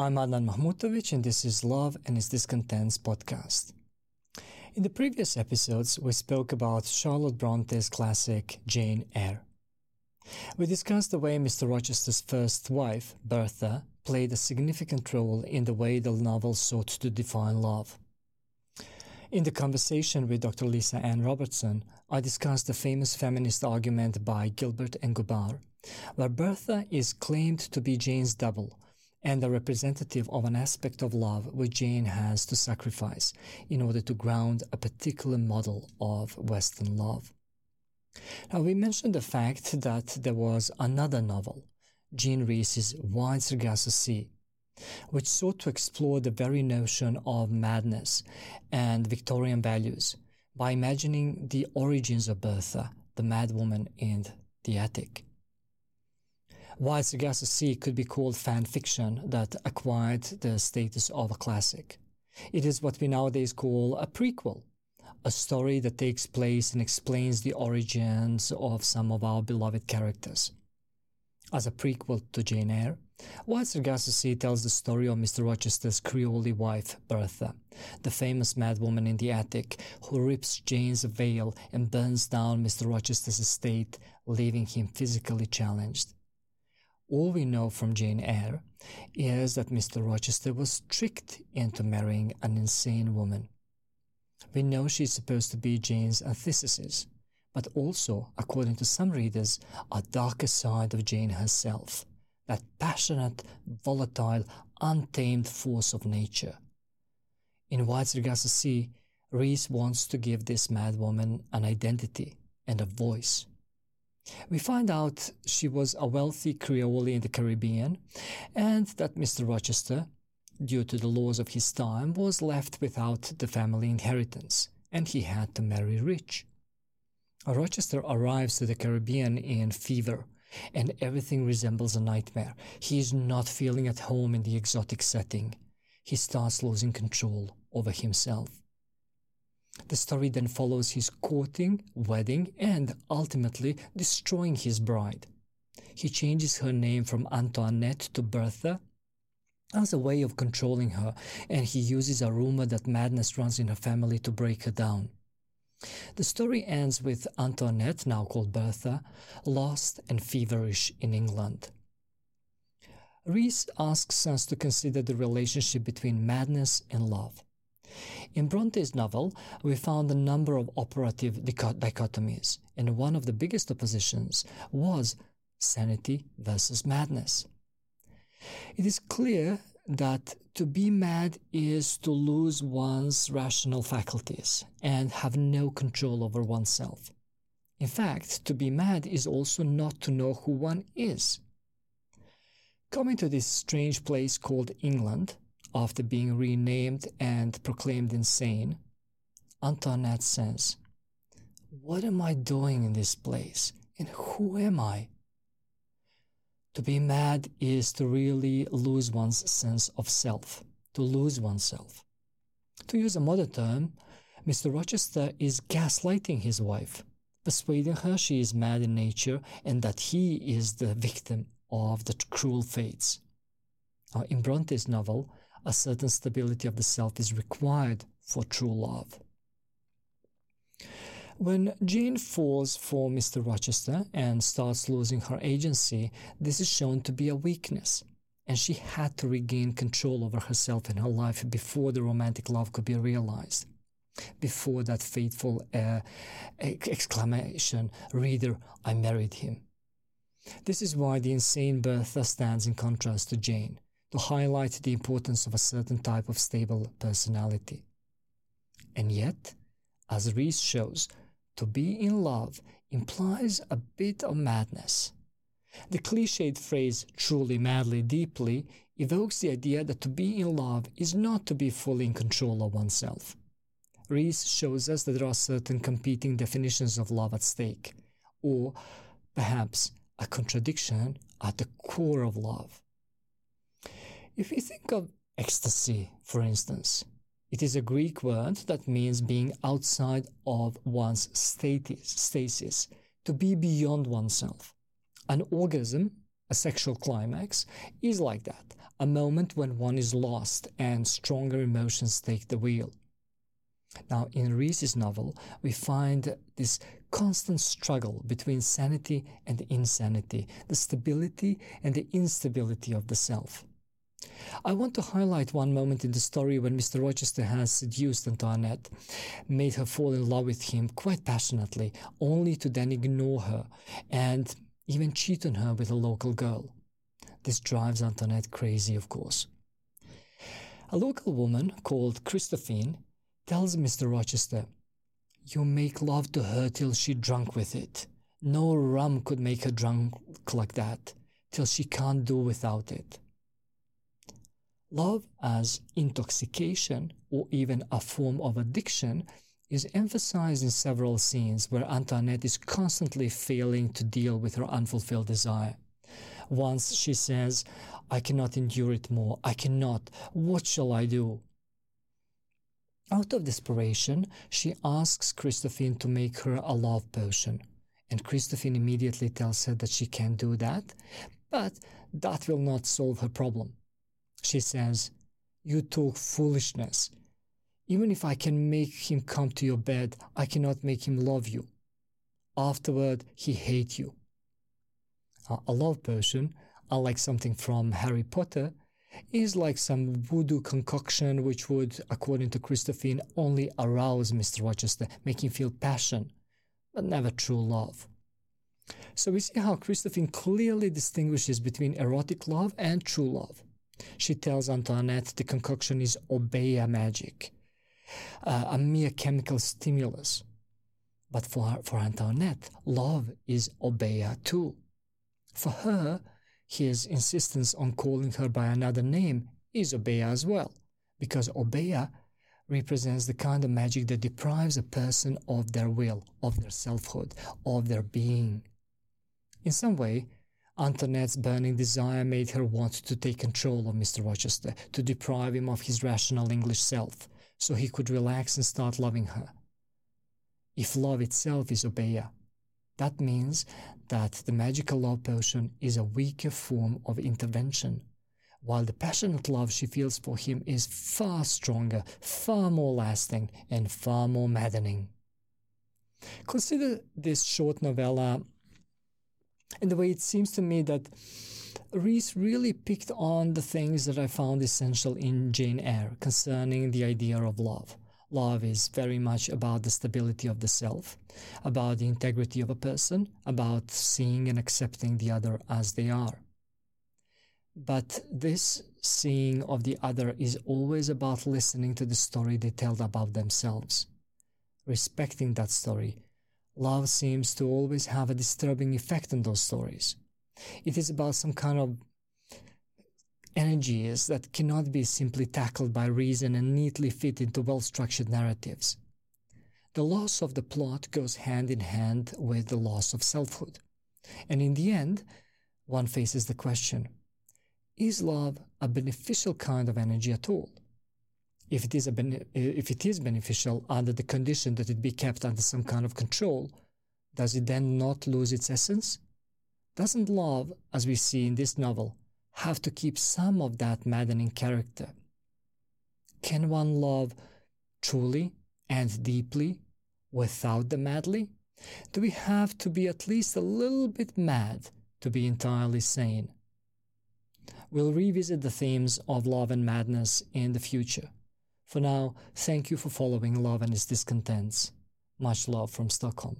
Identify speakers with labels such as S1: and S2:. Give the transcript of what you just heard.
S1: I'm Adnan Mahmutovic, and this is Love and Its Discontents podcast. In the previous episodes, we spoke about Charlotte Bronte's classic Jane Eyre. We discussed the way Mr. Rochester's first wife, Bertha, played a significant role in the way the novel sought to define love. In the conversation with Dr. Lisa Ann Robertson, I discussed the famous feminist argument by Gilbert and Gubar, where Bertha is claimed to be Jane's double and a representative of an aspect of love which Jane has to sacrifice in order to ground a particular model of Western love. Now, we mentioned the fact that there was another novel, Jean Rhys's Wide Sargasso Sea, which sought to explore the very notion of madness and Victorian values by imagining the origins of Bertha, the madwoman in the attic. Wide Sargasso could be called fan fiction that acquired the status of a classic. It is what we nowadays call a prequel, a story that takes place and explains the origins of some of our beloved characters. As a prequel to Jane Eyre, Wide Sargasso tells the story of Mr. Rochester's Creole wife, Bertha, the famous madwoman in the attic who rips Jane's veil and burns down Mr. Rochester's estate, leaving him physically challenged. All we know from Jane Eyre is that Mr. Rochester was tricked into marrying an insane woman. We know she's supposed to be Jane's antithesis, but also, according to some readers, a darker side of Jane herself that passionate, volatile, untamed force of nature. In Wide Sargasso Sea, Rhys wants to give this madwoman an identity and a voice. We find out she was a wealthy Creole in the Caribbean and that Mr. Rochester, due to the laws of his time, was left without the family inheritance and he had to marry rich. Rochester arrives to the Caribbean in fever and everything resembles a nightmare. He is not feeling at home in the exotic setting. He starts losing control over himself. The story then follows his courting, wedding, and ultimately destroying his bride. He changes her name from Antoinette to Bertha as a way of controlling her, and he uses a rumor that madness runs in her family to break her down. The story ends with Antoinette, now called Bertha, lost and feverish in England. Rhys asks us to consider the relationship between madness and love. In Bronte's novel, we found a number of operative dichotomies, and one of the biggest oppositions was sanity versus madness. It is clear that to be mad is to lose one's rational faculties and have no control over oneself. In fact, to be mad is also not to know who one is. Coming to this strange place called England, after being renamed and proclaimed insane, Antoinette says, What am I doing in this place? And who am I? To be mad is to really lose one's sense of self, to lose oneself. To use a modern term, Mr. Rochester is gaslighting his wife, persuading her she is mad in nature and that he is the victim of the cruel fates. Now, in Bronte's novel, a certain stability of the self is required for true love. When Jane falls for Mr. Rochester and starts losing her agency, this is shown to be a weakness, and she had to regain control over herself and her life before the romantic love could be realized. Before that fateful uh, exclamation, Reader, I married him. This is why the insane Bertha stands in contrast to Jane, to highlight the importance of a certain type of stable personality. And yet, as Rhys shows, to be in love implies a bit of madness. The cliched phrase truly, madly, deeply evokes the idea that to be in love is not to be fully in control of oneself. Rhys shows us that there are certain competing definitions of love at stake, or perhaps a contradiction at the core of love. If we think of ecstasy, for instance, it is a Greek word that means being outside of one's stasis, stasis, to be beyond oneself. An orgasm a sexual climax, is like that a moment when one is lost and stronger emotions take the wheel. Now, in Rhys's novel, we find this constant struggle between sanity and insanity, the stability and the instability of the self. I want to highlight one moment in the story when Mr. Rochester has seduced Antoinette, made her fall in love with him quite passionately, only to then ignore her and even cheat on her with a local girl. This drives Antoinette crazy, of course. A local woman called Christophine tells Mr. Rochester, You make love to her till she drunk with it. No rum could make her drunk like that, till she can't do without it. Love as intoxication or even a form of addiction is emphasized in several scenes where Antoinette is constantly failing to deal with her unfulfilled desire. Once she says, I cannot endure it more. I cannot. What shall I do? Out of desperation, she asks Christophine to make her a love potion. And Christophine immediately tells her that she can't do that, but that will not solve her problem. She says, You talk foolishness. Even if I can make him come to your bed, I cannot make him love you. Afterward, he hate you. a love potion, unlike something from Harry Potter, is like some voodoo concoction which would, according to Christophine, only arouse Mr. Rochester, make him feel passion, but never true love. So we see how Christophine clearly distinguishes between erotic love and true love. She tells Antoinette the concoction is obeah magic, uh, a mere chemical stimulus. But for, for Antoinette, love is obeah too. For her, his insistence on calling her by another name is obeah as well, because obeah represents the kind of magic that deprives a person of their will, of their selfhood, of their being. In some way, Antoinette's burning desire made her want to take control of Mr. Rochester, to deprive him of his rational English self, so he could relax and start loving her. If love itself is obeah, that means that the magical love potion is a weaker form of intervention, while the passionate love she feels for him is far stronger, far more lasting, and far more maddening. Consider this short novella in the way it seems to me that Rhys really picked on the things that I found essential in Jane Eyre concerning the idea of love. Love is very much about the stability of the self, about the integrity of a person, about seeing and accepting the other as they are. But this seeing of the other is always about listening to the story they tell about themselves, respecting that story, love seems to always have a disturbing effect on those stories. It is about some kind of energies that cannot be simply tackled by reason and neatly fit into well structured narratives. The loss of the plot goes hand in hand with the loss of selfhood. And in the end, one faces the question is love a beneficial kind of energy at all? If it is a if it is beneficial under the condition that it be kept under some kind of control, does it then not lose its essence? Doesn't love, as we see in this novel, have to keep some of that maddening character? Can one love truly and deeply without the madly? Do we have to be at least a little bit mad to be entirely sane? We'll revisit the themes of love and madness in the future. For now, thank you for following Love and Its Discontents. Much love from Stockholm.